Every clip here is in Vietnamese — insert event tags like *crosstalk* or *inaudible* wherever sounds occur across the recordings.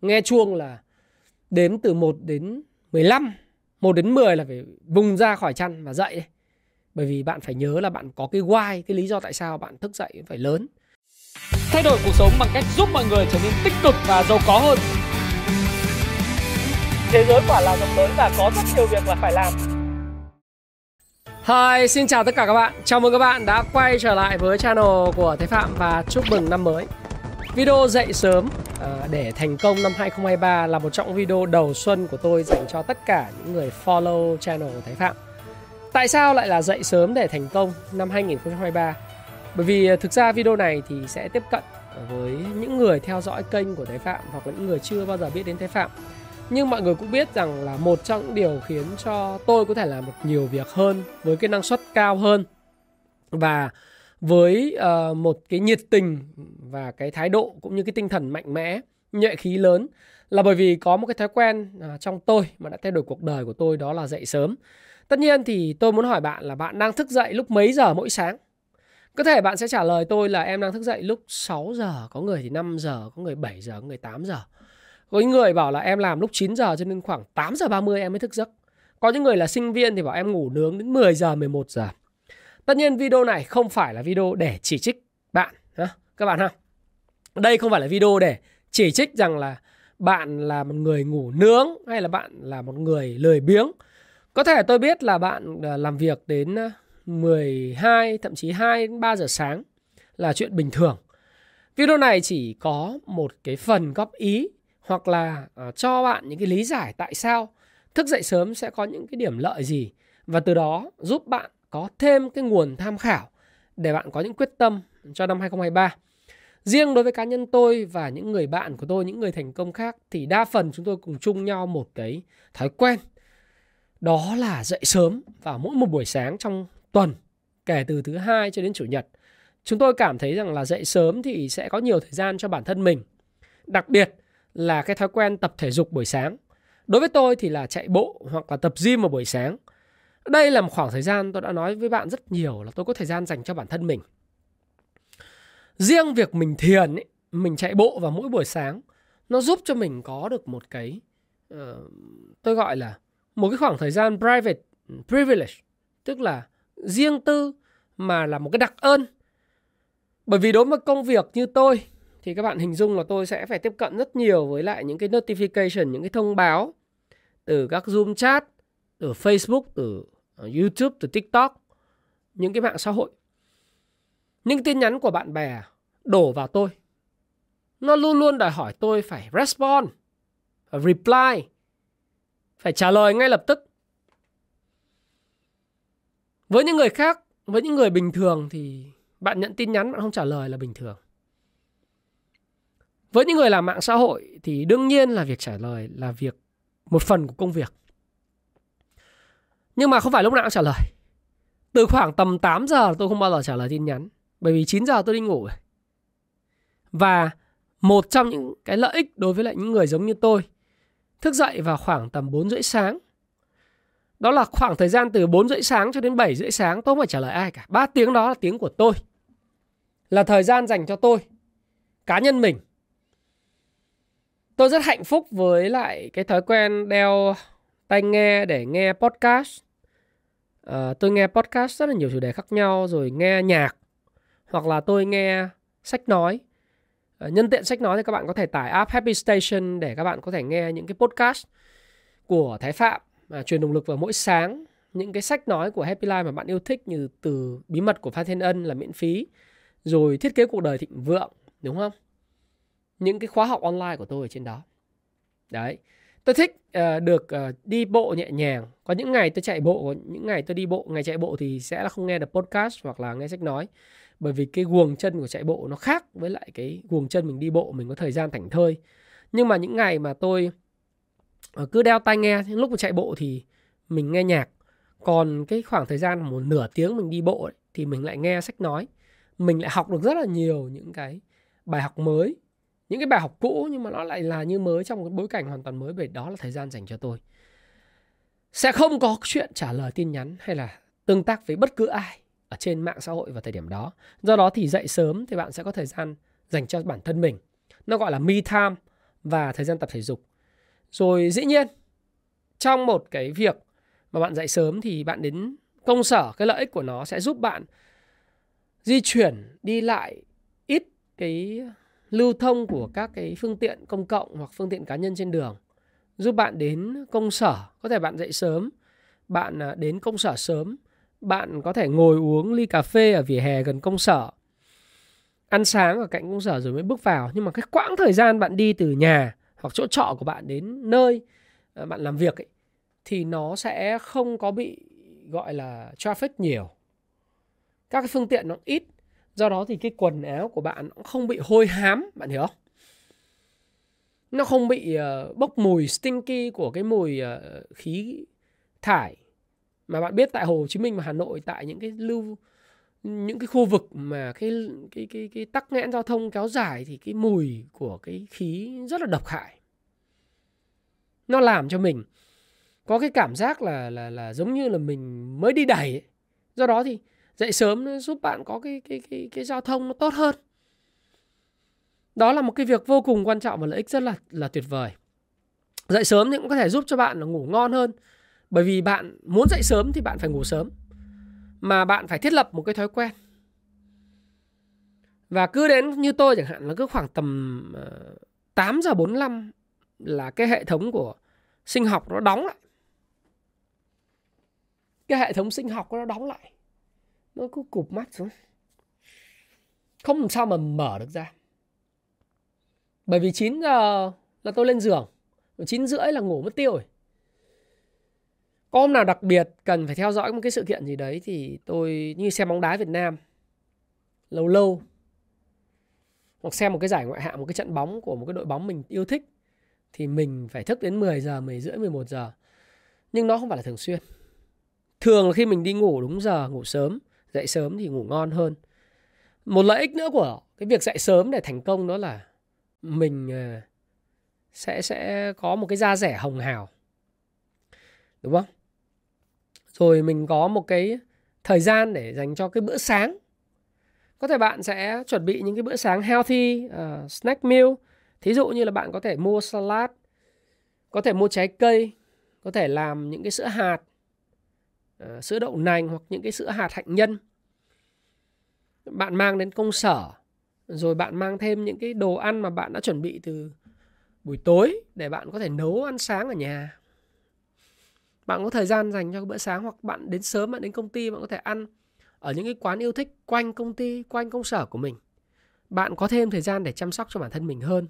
nghe chuông là đếm từ 1 đến 15 1 đến 10 là phải vùng ra khỏi chăn và dậy bởi vì bạn phải nhớ là bạn có cái why cái lý do tại sao bạn thức dậy phải lớn thay đổi cuộc sống bằng cách giúp mọi người trở nên tích cực và giàu có hơn thế giới quả là rộng lớn và có rất nhiều việc là phải làm Hi, xin chào tất cả các bạn. Chào mừng các bạn đã quay trở lại với channel của Thế Phạm và chúc mừng năm mới. Video dậy sớm ờ, để thành công năm 2023 là một trong video đầu xuân của tôi dành cho tất cả những người follow channel của Thái Phạm. Tại sao lại là dậy sớm để thành công năm 2023? Bởi vì ờ, thực ra video này thì sẽ tiếp cận với những người theo dõi kênh của Thái Phạm hoặc là những người chưa bao giờ biết đến Thái Phạm. Nhưng mọi người cũng biết rằng là một trong những điều khiến cho tôi có thể làm được nhiều việc hơn, với cái năng suất cao hơn và với uh, một cái nhiệt tình và cái thái độ cũng như cái tinh thần mạnh mẽ nhuệ khí lớn là bởi vì có một cái thói quen uh, trong tôi mà đã thay đổi cuộc đời của tôi đó là dậy sớm tất nhiên thì tôi muốn hỏi bạn là bạn đang thức dậy lúc mấy giờ mỗi sáng có thể bạn sẽ trả lời tôi là em đang thức dậy lúc 6 giờ, có người thì 5 giờ, có người 7 giờ, có người 8 giờ. Có những người bảo là em làm lúc 9 giờ cho nên khoảng 8 giờ 30 em mới thức giấc. Có những người là sinh viên thì bảo em ngủ nướng đến 10 giờ, 11 giờ. Tất nhiên video này không phải là video để chỉ trích bạn các bạn ha. Đây không phải là video để chỉ trích rằng là bạn là một người ngủ nướng hay là bạn là một người lười biếng. Có thể tôi biết là bạn à, làm việc đến à, 12 thậm chí 2 đến 3 giờ sáng là chuyện bình thường. Video này chỉ có một cái phần góp ý hoặc là à, cho bạn những cái lý giải tại sao thức dậy sớm sẽ có những cái điểm lợi gì và từ đó giúp bạn có thêm cái nguồn tham khảo để bạn có những quyết tâm cho năm 2023. Riêng đối với cá nhân tôi và những người bạn của tôi, những người thành công khác thì đa phần chúng tôi cùng chung nhau một cái thói quen. Đó là dậy sớm vào mỗi một buổi sáng trong tuần, kể từ thứ hai cho đến chủ nhật. Chúng tôi cảm thấy rằng là dậy sớm thì sẽ có nhiều thời gian cho bản thân mình. Đặc biệt là cái thói quen tập thể dục buổi sáng. Đối với tôi thì là chạy bộ hoặc là tập gym vào buổi sáng. Đây là một khoảng thời gian tôi đã nói với bạn rất nhiều là tôi có thời gian dành cho bản thân mình. Riêng việc mình thiền, ấy, mình chạy bộ vào mỗi buổi sáng, nó giúp cho mình có được một cái, uh, tôi gọi là một cái khoảng thời gian private privilege, tức là riêng tư mà là một cái đặc ơn. Bởi vì đối với công việc như tôi thì các bạn hình dung là tôi sẽ phải tiếp cận rất nhiều với lại những cái notification, những cái thông báo từ các Zoom chat, từ Facebook, từ Ờ, YouTube, từ TikTok, những cái mạng xã hội. Những tin nhắn của bạn bè đổ vào tôi. Nó luôn luôn đòi hỏi tôi phải respond, phải reply, phải trả lời ngay lập tức. Với những người khác, với những người bình thường thì bạn nhận tin nhắn bạn không trả lời là bình thường. Với những người làm mạng xã hội thì đương nhiên là việc trả lời là việc một phần của công việc. Nhưng mà không phải lúc nào cũng trả lời. Từ khoảng tầm 8 giờ tôi không bao giờ trả lời tin nhắn. Bởi vì 9 giờ tôi đi ngủ rồi. Và một trong những cái lợi ích đối với lại những người giống như tôi, thức dậy vào khoảng tầm 4 rưỡi sáng. Đó là khoảng thời gian từ 4 rưỡi sáng cho đến 7 rưỡi sáng, tôi không phải trả lời ai cả. 3 tiếng đó là tiếng của tôi. Là thời gian dành cho tôi. Cá nhân mình. Tôi rất hạnh phúc với lại cái thói quen đeo tai nghe để nghe podcast uh, tôi nghe podcast rất là nhiều chủ đề khác nhau rồi nghe nhạc hoặc là tôi nghe sách nói. Uh, nhân tiện sách nói thì các bạn có thể tải app Happy Station để các bạn có thể nghe những cái podcast của Thái Phạm uh, truyền động lực vào mỗi sáng. Những cái sách nói của Happy Life mà bạn yêu thích như từ bí mật của Phan Thiên Ân là miễn phí. Rồi thiết kế cuộc đời thịnh vượng đúng không? Những cái khóa học online của tôi ở trên đó. Đấy tôi thích uh, được uh, đi bộ nhẹ nhàng. Có những ngày tôi chạy bộ có những ngày tôi đi bộ. Ngày chạy bộ thì sẽ là không nghe được podcast hoặc là nghe sách nói. Bởi vì cái guồng chân của chạy bộ nó khác với lại cái guồng chân mình đi bộ mình có thời gian thảnh thơi. Nhưng mà những ngày mà tôi uh, cứ đeo tai nghe lúc mà chạy bộ thì mình nghe nhạc. Còn cái khoảng thời gian một nửa tiếng mình đi bộ ấy, thì mình lại nghe sách nói. Mình lại học được rất là nhiều những cái bài học mới những cái bài học cũ nhưng mà nó lại là như mới trong cái bối cảnh hoàn toàn mới bởi đó là thời gian dành cho tôi. Sẽ không có chuyện trả lời tin nhắn hay là tương tác với bất cứ ai ở trên mạng xã hội vào thời điểm đó. Do đó thì dậy sớm thì bạn sẽ có thời gian dành cho bản thân mình. Nó gọi là me time và thời gian tập thể dục. Rồi dĩ nhiên, trong một cái việc mà bạn dậy sớm thì bạn đến công sở, cái lợi ích của nó sẽ giúp bạn di chuyển đi lại ít cái lưu thông của các cái phương tiện công cộng hoặc phương tiện cá nhân trên đường giúp bạn đến công sở có thể bạn dậy sớm bạn à, đến công sở sớm bạn có thể ngồi uống ly cà phê ở vỉa hè gần công sở ăn sáng ở cạnh công sở rồi mới bước vào. Nhưng mà cái quãng thời gian bạn đi từ nhà hoặc chỗ trọ của bạn đến nơi à, bạn làm việc ấy, thì nó sẽ không có bị gọi là traffic nhiều. Các cái phương tiện nó ít do đó thì cái quần áo của bạn cũng không bị hôi hám bạn hiểu không nó không bị uh, bốc mùi stinky của cái mùi uh, khí thải mà bạn biết tại Hồ Chí Minh và Hà Nội tại những cái lưu những cái khu vực mà cái cái cái cái tắc nghẽn giao thông kéo dài thì cái mùi của cái khí rất là độc hại nó làm cho mình có cái cảm giác là là là giống như là mình mới đi đẩy ấy. do đó thì dậy sớm nó giúp bạn có cái cái cái cái giao thông nó tốt hơn. Đó là một cái việc vô cùng quan trọng và lợi ích rất là là tuyệt vời. Dậy sớm thì cũng có thể giúp cho bạn là ngủ ngon hơn. Bởi vì bạn muốn dậy sớm thì bạn phải ngủ sớm. Mà bạn phải thiết lập một cái thói quen. Và cứ đến như tôi chẳng hạn là cứ khoảng tầm ờ, 8 giờ 45 là cái hệ thống của sinh học nó đóng lại. Cái hệ thống sinh học nó đóng lại nó cứ cụp mắt xuống không làm sao mà mở được ra bởi vì 9 giờ là tôi lên giường 9 rưỡi là ngủ mất tiêu rồi có hôm nào đặc biệt cần phải theo dõi một cái sự kiện gì đấy thì tôi như xem bóng đá Việt Nam lâu lâu hoặc xem một cái giải ngoại hạng một cái trận bóng của một cái đội bóng mình yêu thích thì mình phải thức đến 10 giờ, 10 rưỡi, 11 giờ. Nhưng nó không phải là thường xuyên. Thường là khi mình đi ngủ đúng giờ, ngủ sớm, dậy sớm thì ngủ ngon hơn. Một lợi ích nữa của cái việc dậy sớm để thành công đó là mình ờ, sẽ sẽ có một cái da rẻ hồng hào. Đúng không? Rồi mình có một cái thời gian để dành cho cái bữa sáng. Có thể bạn sẽ chuẩn bị những cái bữa sáng healthy, uh, snack meal thí dụ như là bạn có thể mua salad có thể mua trái cây có thể làm những cái sữa hạt uh, sữa đậu nành hoặc những cái sữa hạt hạnh nhân. Bạn mang đến công sở rồi bạn mang thêm những cái đồ ăn mà bạn đã chuẩn bị từ buổi tối để bạn có thể nấu ăn sáng ở nhà. Bạn có thời gian dành cho bữa sáng hoặc bạn đến sớm bạn đến công ty bạn có thể ăn ở những cái quán yêu thích quanh công ty quanh công sở của mình. Bạn có thêm thời gian để chăm sóc cho bản thân mình hơn.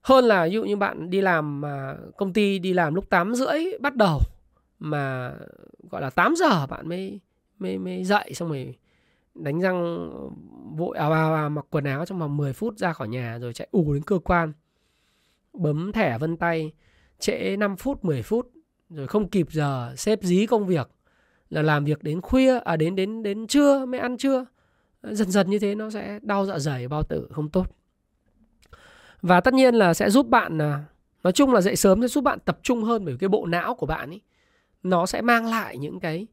Hơn là ví dụ như bạn đi làm mà công ty đi làm lúc 8 rưỡi bắt đầu mà gọi là 8 giờ bạn mới mới mới dậy xong rồi đánh răng vội à, ào ào, ào mặc quần áo trong vòng 10 phút ra khỏi nhà rồi chạy ù đến cơ quan. Bấm thẻ vân tay trễ 5 phút 10 phút rồi không kịp giờ xếp dí công việc. Là làm việc đến khuya à đến đến đến trưa mới ăn trưa. Dần dần như thế nó sẽ đau dạ dày bao tử không tốt. Và tất nhiên là sẽ giúp bạn à, nói chung là dậy sớm sẽ giúp bạn tập trung hơn bởi cái bộ não của bạn ấy nó sẽ mang lại những cái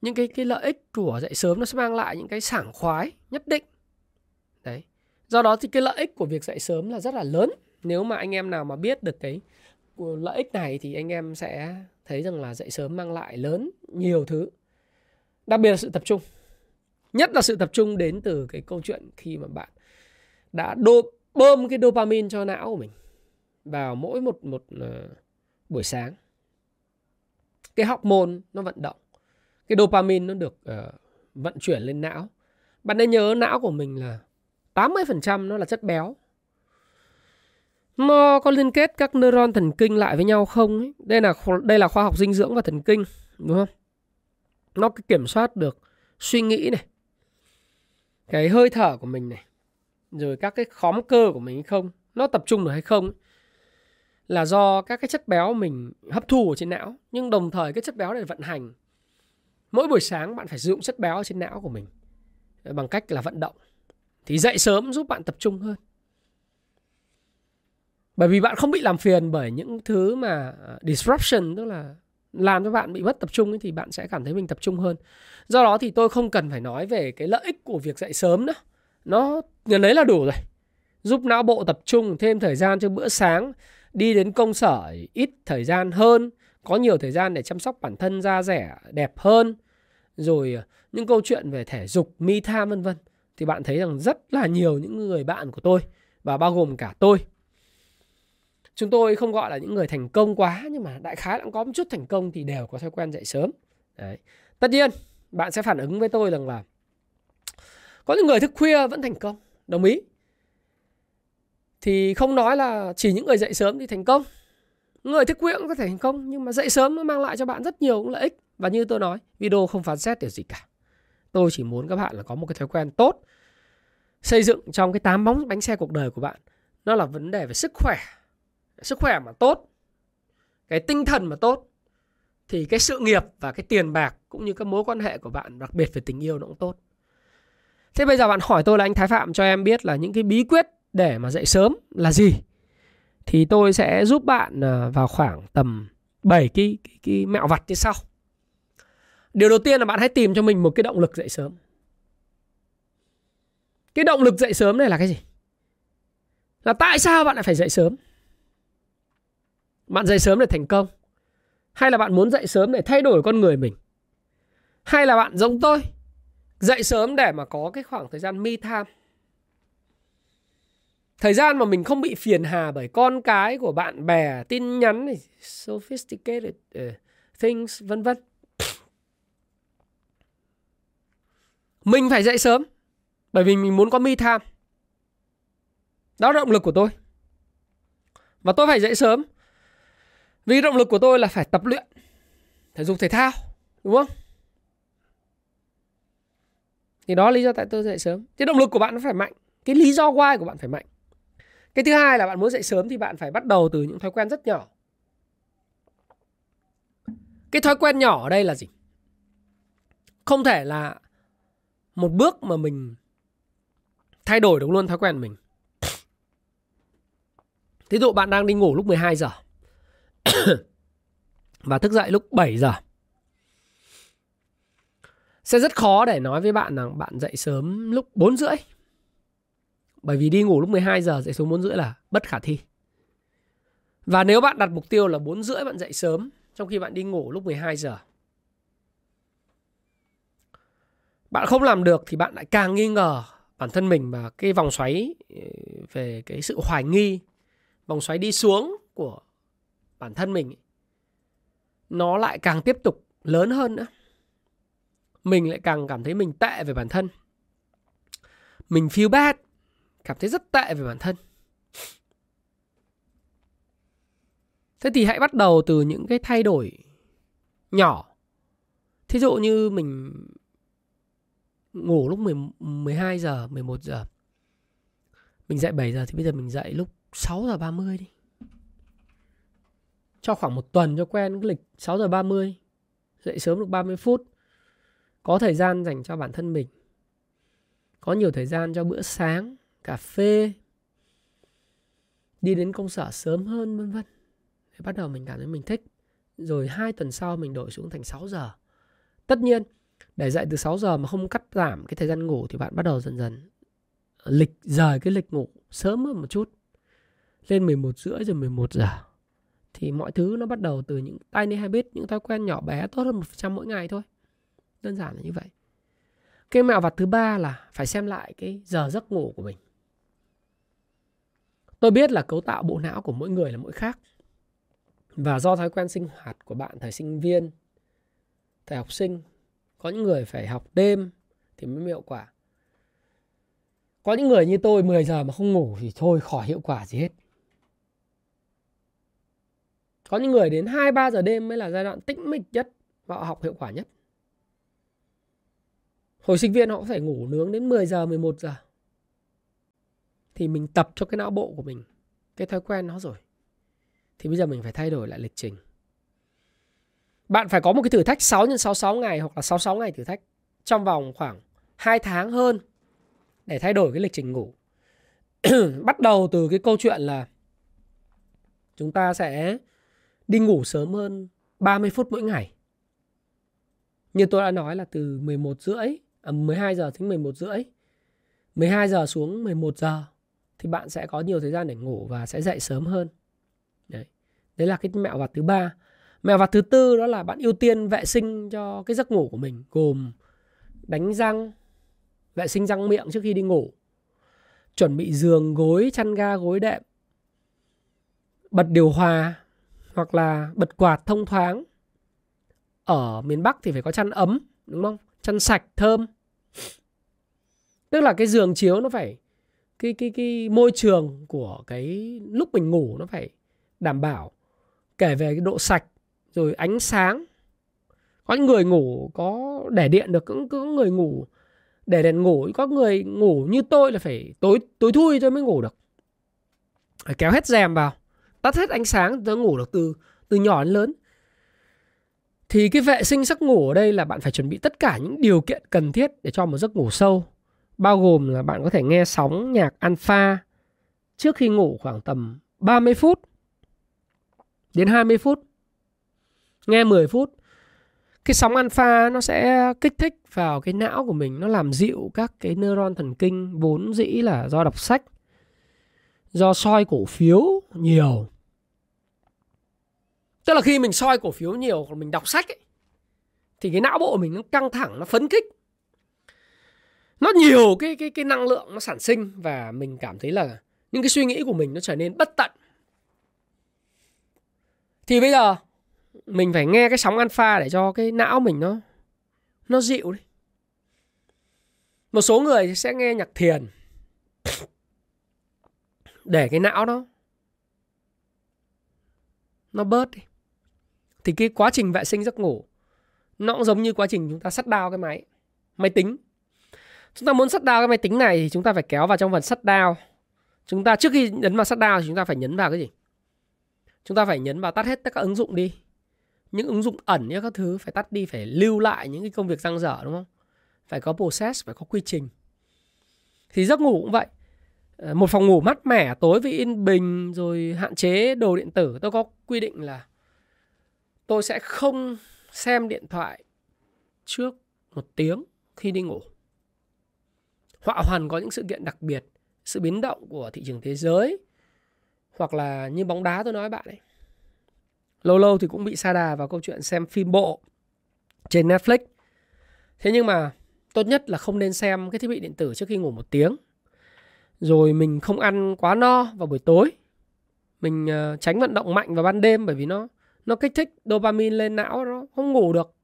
những cái cái lợi ích của dậy sớm nó sẽ mang lại những cái sảng khoái nhất định. Đấy. Do đó thì cái lợi ích của việc dậy sớm là rất là lớn. Nếu mà anh em nào mà biết được cái lợi ích này thì anh em sẽ thấy rằng là dậy sớm mang lại lớn nhiều thứ. Đặc biệt là sự tập trung. Nhất là sự tập trung đến từ cái câu chuyện khi mà bạn đã đô bơm cái dopamine cho não của mình vào mỗi một một uh, buổi sáng cái hormone nó vận động. Cái dopamine nó được uh, vận chuyển lên não. Bạn nên nhớ não của mình là 80% nó là chất béo. Nó có liên kết các neuron thần kinh lại với nhau không ấy? đây là đây là khoa học dinh dưỡng và thần kinh đúng không? Nó kiểm soát được suy nghĩ này cái hơi thở của mình này rồi các cái khóm cơ của mình hay không nó tập trung được hay không là do các cái chất béo mình hấp thu ở trên não nhưng đồng thời cái chất béo này vận hành. Mỗi buổi sáng bạn phải sử dụng chất béo ở trên não của mình ờ, bằng cách là vận động. Thì dậy sớm giúp bạn tập trung hơn. Bởi vì bạn không bị làm phiền bởi những thứ mà ờ, disruption tức là làm cho bạn bị mất tập trung ấy, thì bạn sẽ cảm thấy mình tập trung hơn. Do đó thì tôi không cần phải nói về cái lợi ích của việc dậy sớm nữa. Nó gần đấy là đủ rồi. Giúp não bộ tập trung thêm thời gian cho bữa sáng, đi đến công sở ít thời gian hơn, có nhiều thời gian để chăm sóc bản thân da rẻ đẹp hơn, rồi ờ, những câu chuyện về thể dục, mi tham vân vân. Thì bạn thấy rằng rất là nhiều những người bạn của tôi và bao gồm cả tôi. Chúng tôi không gọi là những người thành công quá nhưng mà đại khái cũng có một chút thành công thì đều có thói quen dậy sớm. Đấy. tất nhiên bạn sẽ phản ứng với tôi rằng là có những người thức khuya vẫn thành công đồng ý thì không nói là chỉ những người dậy sớm thì thành công. Người thức khuya cũng có thể thành công, nhưng mà dậy sớm nó mang lại cho bạn rất nhiều lợi ích. Và như tôi nói, video không phán xét điều gì cả. Tôi chỉ muốn các bạn là có một cái thói quen tốt, xây dựng trong cái tám bóng bánh xe cuộc đời của bạn. Nó là vấn đề về sức khỏe. Sức khỏe mà tốt, cái tinh thần mà tốt, thì cái sự nghiệp và cái tiền bạc cũng như các mối quan hệ của bạn, đặc biệt về tình yêu nó cũng tốt. Thế bây giờ bạn hỏi tôi là anh Thái Phạm cho em biết là những cái bí quyết để mà dậy sớm là gì? Thì tôi sẽ giúp bạn à, vào khoảng tầm 7 cái, cái, cái mẹo vặt như sau. Điều đầu tiên là bạn hãy tìm cho mình một cái động lực dậy sớm. Cái động lực dậy sớm này là cái gì? Là tại sao bạn lại phải dậy sớm? Bạn dậy sớm để thành công? Hay là bạn muốn dậy sớm để thay đổi con người mình? Hay là bạn giống tôi dậy sớm để mà có cái khoảng thời gian me time? Thời gian mà mình không bị phiền hà bởi con cái của bạn bè tin nhắn này sophisticated uh, things vân vân. Mình phải dậy sớm bởi vì mình muốn có me time. Đó là động lực của tôi. Và tôi phải dậy sớm vì động lực của tôi là phải tập luyện thể dục thể thao đúng không? Thì đó là lý do tại tôi dậy sớm. Cái động lực của bạn nó phải mạnh. Cái lý do why của bạn phải mạnh cái thứ hai là bạn muốn dậy sớm thì bạn phải bắt đầu từ những thói quen rất nhỏ cái thói quen nhỏ ở đây là gì không thể là một bước mà mình thay đổi được luôn thói quen mình Thí dụ bạn đang đi ngủ lúc 12 giờ *coughs* và thức dậy lúc 7 giờ. Sẽ rất khó để nói với bạn rằng bạn dậy sớm lúc 4 rưỡi. Bởi vì đi ngủ lúc 12 giờ dậy xuống 4 rưỡi là bất khả thi. Và nếu bạn đặt mục tiêu là 4 rưỡi bạn dậy sớm trong khi bạn đi ngủ lúc 12 giờ. Bạn không làm được thì bạn lại càng nghi ngờ bản thân mình và cái vòng xoáy ừ, về cái sự hoài nghi, vòng xoáy đi xuống của bản thân mình nó lại càng tiếp tục lớn hơn nữa mình lại càng cảm thấy mình tệ về bản thân mình feel bad cảm thấy rất tệ về bản thân. Thế thì hãy bắt đầu từ những cái thay đổi nhỏ. Thí dụ như mình ngủ lúc 10, 12 giờ 11 giờ. Mình dậy 7 giờ thì bây giờ mình dậy lúc 6 giờ 30 đi. Cho khoảng một tuần cho quen cái lịch 6 giờ 30 dậy sớm được 30 phút. Có thời gian dành cho bản thân mình. Có nhiều thời gian cho bữa sáng cà phê, đi đến công sở sớm hơn, vân vân. Thì bắt đầu mình cảm thấy mình thích. Rồi hai tuần sau mình đổi xuống thành 6 giờ. Tất nhiên, để dậy từ 6 giờ mà không cắt giảm cái thời gian ngủ thì bạn bắt đầu dần dần lịch, rời cái lịch ngủ sớm hơn một chút. Lên 11 rưỡi rồi 11 giờ. Thì mọi thứ nó bắt đầu từ những tiny habit những thói quen nhỏ bé tốt hơn một trăm mỗi ngày thôi. Đơn giản là như vậy. Cái mẹo vặt thứ ba là phải xem lại cái giờ giấc ngủ của mình tôi biết là cấu tạo bộ não của mỗi người là mỗi khác và do thói quen sinh hoạt của bạn thời sinh viên thời học sinh có những người phải học đêm thì mới hiệu quả có những người như tôi 10 giờ mà không ngủ thì thôi khỏi hiệu quả gì hết có những người đến 2-3 giờ đêm mới là giai đoạn tĩnh mịch nhất và họ học hiệu quả nhất. Hồi sinh viên họ có thể ngủ nướng đến 10 giờ, 11 giờ. Thì mình tập cho cái não bộ của mình cái thói quen nó rồi. Thì bây giờ mình phải thay đổi lại lịch trình. Bạn phải có một cái thử thách 6 x 66 ngày hoặc là 66 ngày thử thách trong vòng khoảng 2 tháng hơn để thay đổi cái lịch trình ngủ. *clears throat* Bắt đầu từ cái câu chuyện là chúng ta sẽ đi ngủ sớm hơn 30 phút mỗi ngày. Như tôi đã nói là từ 11 rưỡi, à 12 giờ đến 11 rưỡi. 12 giờ xuống 11 giờ thì bạn sẽ có nhiều thời gian để ngủ và sẽ dậy sớm hơn. Đấy. Đấy là cái mẹo vặt thứ ba. Mẹo vặt thứ tư đó là bạn ưu tiên vệ sinh cho cái giấc ngủ của mình, gồm đánh răng, vệ sinh răng miệng trước khi đi ngủ, chuẩn bị giường, gối, chăn ga, gối đệm, bật điều hòa hoặc là bật quạt thông thoáng. Ở miền Bắc thì phải có chăn ấm, đúng không? Chăn sạch, thơm. Tức là cái giường chiếu nó phải cái cái cái môi trường của cái lúc mình ngủ nó phải đảm bảo, kể về cái độ sạch, rồi ánh sáng. Có những người ngủ có để điện được, cũng có người ngủ để đèn ngủ. Có người ngủ như tôi là phải tối tối thui tôi mới ngủ được. Phải kéo hết rèm vào, tắt hết ánh sáng tôi ngủ được từ từ nhỏ đến lớn. Thì cái vệ sinh giấc ngủ ở đây là bạn phải chuẩn bị tất cả những điều kiện cần thiết để cho một giấc ngủ sâu bao gồm là bạn có thể nghe sóng nhạc alpha trước khi ngủ khoảng tầm 30 phút đến 20 phút nghe 10 phút. Cái sóng alpha nó sẽ kích thích vào cái não của mình nó làm dịu các cái neuron thần kinh vốn dĩ là do đọc sách do soi cổ phiếu nhiều. Tức là khi mình soi cổ phiếu nhiều hoặc mình đọc sách ấy, thì cái não bộ của mình nó căng thẳng nó phấn khích nó nhiều cái cái cái năng lượng nó sản sinh và mình cảm thấy là những cái suy nghĩ của mình nó trở nên bất tận. Thì bây giờ mình phải nghe cái sóng alpha để cho cái não mình nó nó dịu đi. Một số người sẽ nghe nhạc thiền để cái não nó nó bớt đi. Thì cái quá trình vệ sinh giấc ngủ, nó cũng giống như quá trình chúng ta sắt đao cái máy máy tính chúng ta muốn sắt đao cái máy tính này thì chúng ta phải kéo vào trong phần sắt đao. Chúng ta, trước khi nhấn vào sắt đao thì chúng ta phải nhấn vào cái gì? Chúng ta phải nhấn vào tắt hết tất cả ứng dụng đi. Những ứng dụng ẩn như các thứ phải tắt đi, phải lưu lại những cái công việc răng dở, đúng không? Phải có process, phải có quy trình. Thì giấc ngủ cũng vậy. Ờ, một phòng ngủ mát mẻ, tối với yên bình, rồi hạn chế đồ điện tử. Tôi có quy định là tôi sẽ không xem điện thoại trước một tiếng khi đi ngủ họa hoàn có những sự kiện đặc biệt sự biến động của thị trường thế giới hoặc là như bóng đá tôi nói bạn ấy. Lâu lâu thì cũng bị sa đà vào câu chuyện xem phim bộ trên Netflix. Thế nhưng mà tốt nhất là không nên xem cái thiết bị điện tử trước khi ngủ một tiếng. Rồi mình không ăn quá no vào buổi tối. Mình ờ, tránh vận động mạnh vào ban đêm bởi vì nó nó kích thích dopamine lên não nó không ngủ được.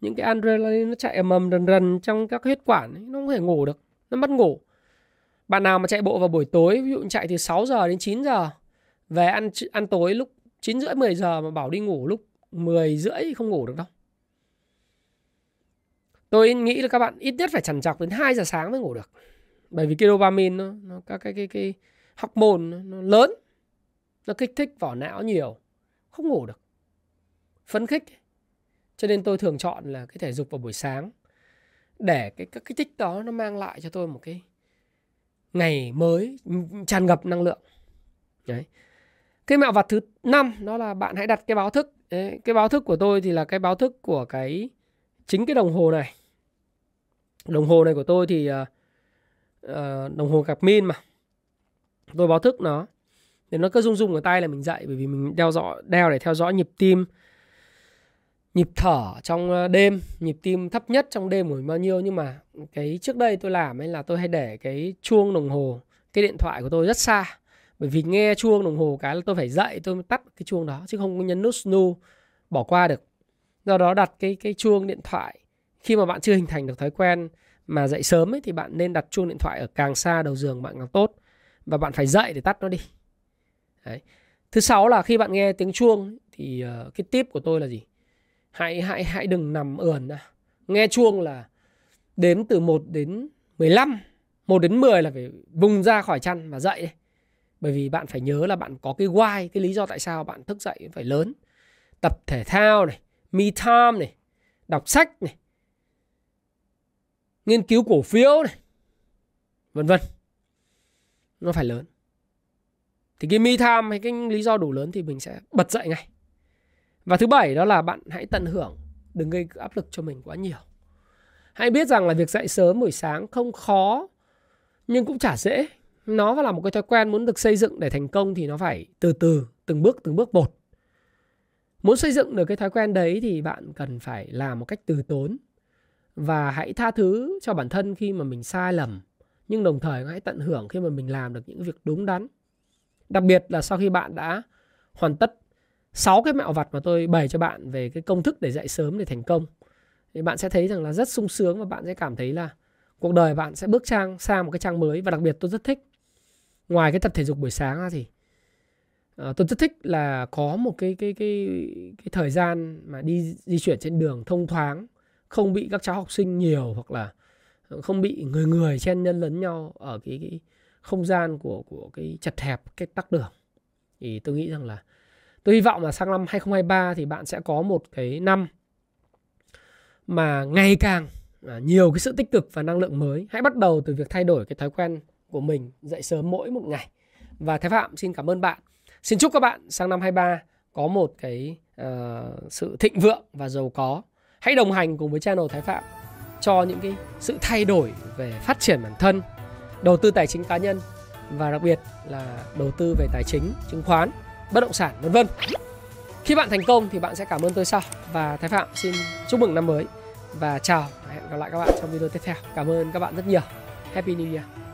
Những cái adrenaline nó chạy ầm ầm rần rần trong các huyết quản ấy, nó không thể ngủ được nó mất ngủ. Bạn nào mà chạy bộ vào buổi tối ví dụ chạy từ 6 giờ đến 9 giờ về ăn ăn tối lúc 9 rưỡi 10 giờ mà bảo đi ngủ lúc 10 rưỡi không ngủ được đâu. Tôi nghĩ là các bạn ít nhất phải chằn chọc đến 2 giờ sáng mới ngủ được. Bởi vì cái dopamine nó, nó các cái cái cái hormone nó, nó lớn nó kích thích vỏ não nhiều không ngủ được. Phấn khích. Cho nên tôi thường chọn là cái thể dục vào buổi sáng để cái các cái thích đó nó mang lại cho tôi một cái ngày mới tràn ngập năng lượng. Đấy. Cái mẹo vặt thứ năm đó là bạn hãy đặt cái báo thức. Đấy, cái báo thức của tôi thì là cái báo thức của cái chính cái đồng hồ này. Đồng hồ này của tôi thì uh, đồng hồ cặp min mà. Tôi báo thức nó. Thì nó cứ rung rung ở tay là mình dậy bởi vì mình đeo dõi đeo để theo dõi nhịp tim nhịp thở trong ờ, đêm, nhịp tim thấp nhất trong đêm của mình bao nhiêu. Nhưng mà cái trước đây tôi làm ấy là tôi hay để cái chuông đồng hồ, cái điện thoại của tôi rất xa. Bởi vì nghe chuông đồng hồ cái là tôi phải dậy, tôi mới tắt cái chuông đó, chứ không có nhấn nút snooze bỏ qua được. Do đó đặt cái cái chuông điện thoại. Khi mà bạn chưa hình thành được thói quen mà dậy sớm ấy, thì bạn nên đặt chuông điện thoại ở càng xa đầu giường bạn càng tốt. Và bạn phải dậy để tắt nó đi. Đấy. thứ sáu là khi bạn nghe tiếng chuông thì ờ, cái tip của tôi là gì? Hãy hãy hãy đừng nằm ườn. Nghe chuông là đếm từ 1 đến 15, 1 đến 10 là phải vùng ra khỏi chăn và dậy. Bởi vì bạn phải nhớ là bạn có cái why, cái lý do tại sao bạn thức dậy phải lớn. Tập thể thao này, me time này, đọc sách này, nghiên cứu cổ phiếu này, vân vân. Nó phải lớn. Thì cái me time hay cái lý do đủ lớn thì mình sẽ bật dậy ngay. Và thứ bảy đó là bạn hãy tận hưởng, đừng gây áp lực cho mình quá nhiều. Hãy biết rằng là việc dậy sớm buổi sáng không khó nhưng cũng chả dễ. nó và là một cái thói quen muốn được xây dựng để thành công thì nó phải từ từ từng bước từng bước một muốn xây dựng được cái thói quen đấy thì bạn cần phải làm một cách từ tốn và hãy tha thứ cho bản thân khi mà mình sai lầm nhưng đồng thời hãy tận hưởng khi mà mình làm được những việc đúng đắn đặc biệt là sau khi bạn đã hoàn tất 6 cái mẹo vặt mà tôi bày cho bạn về cái công thức để dạy sớm để thành công. Thì bạn sẽ thấy rằng là rất sung sướng và bạn sẽ cảm thấy là cuộc đời bạn sẽ bước trang sang một cái trang mới và đặc biệt tôi rất thích. Ngoài cái tập thể dục buổi sáng ra thì ờ, tôi rất thích là có một cái cái cái cái thời gian mà đi di chuyển trên đường thông thoáng không bị các cháu học sinh nhiều hoặc là ờ, không bị người người chen nhân lấn nhau ở cái, cái không gian của của cái chật hẹp cái tắc đường. Thì tôi nghĩ rằng là tôi hy vọng là sang năm 2023 thì bạn sẽ có một cái năm mà ngày càng à, nhiều cái sự tích cực và năng lượng mới. Hãy bắt đầu từ việc thay đổi cái thói quen của mình dậy sớm mỗi một ngày. Và thái phạm xin cảm ơn bạn. Xin chúc các bạn sang năm 23 có một cái uh, sự thịnh vượng và giàu có. Hãy đồng hành cùng với channel thái phạm cho những cái sự thay đổi về phát triển bản thân đầu tư tài chính cá nhân và đặc biệt là đầu tư về tài chính chứng khoán bất động sản, vân vân. Khi bạn thành công thì bạn sẽ cảm ơn tôi sau. Và thái phạm, xin chúc mừng năm mới và chào hẹn gặp lại các bạn trong video tiếp theo. Cảm ơn các bạn rất nhiều. Happy new year.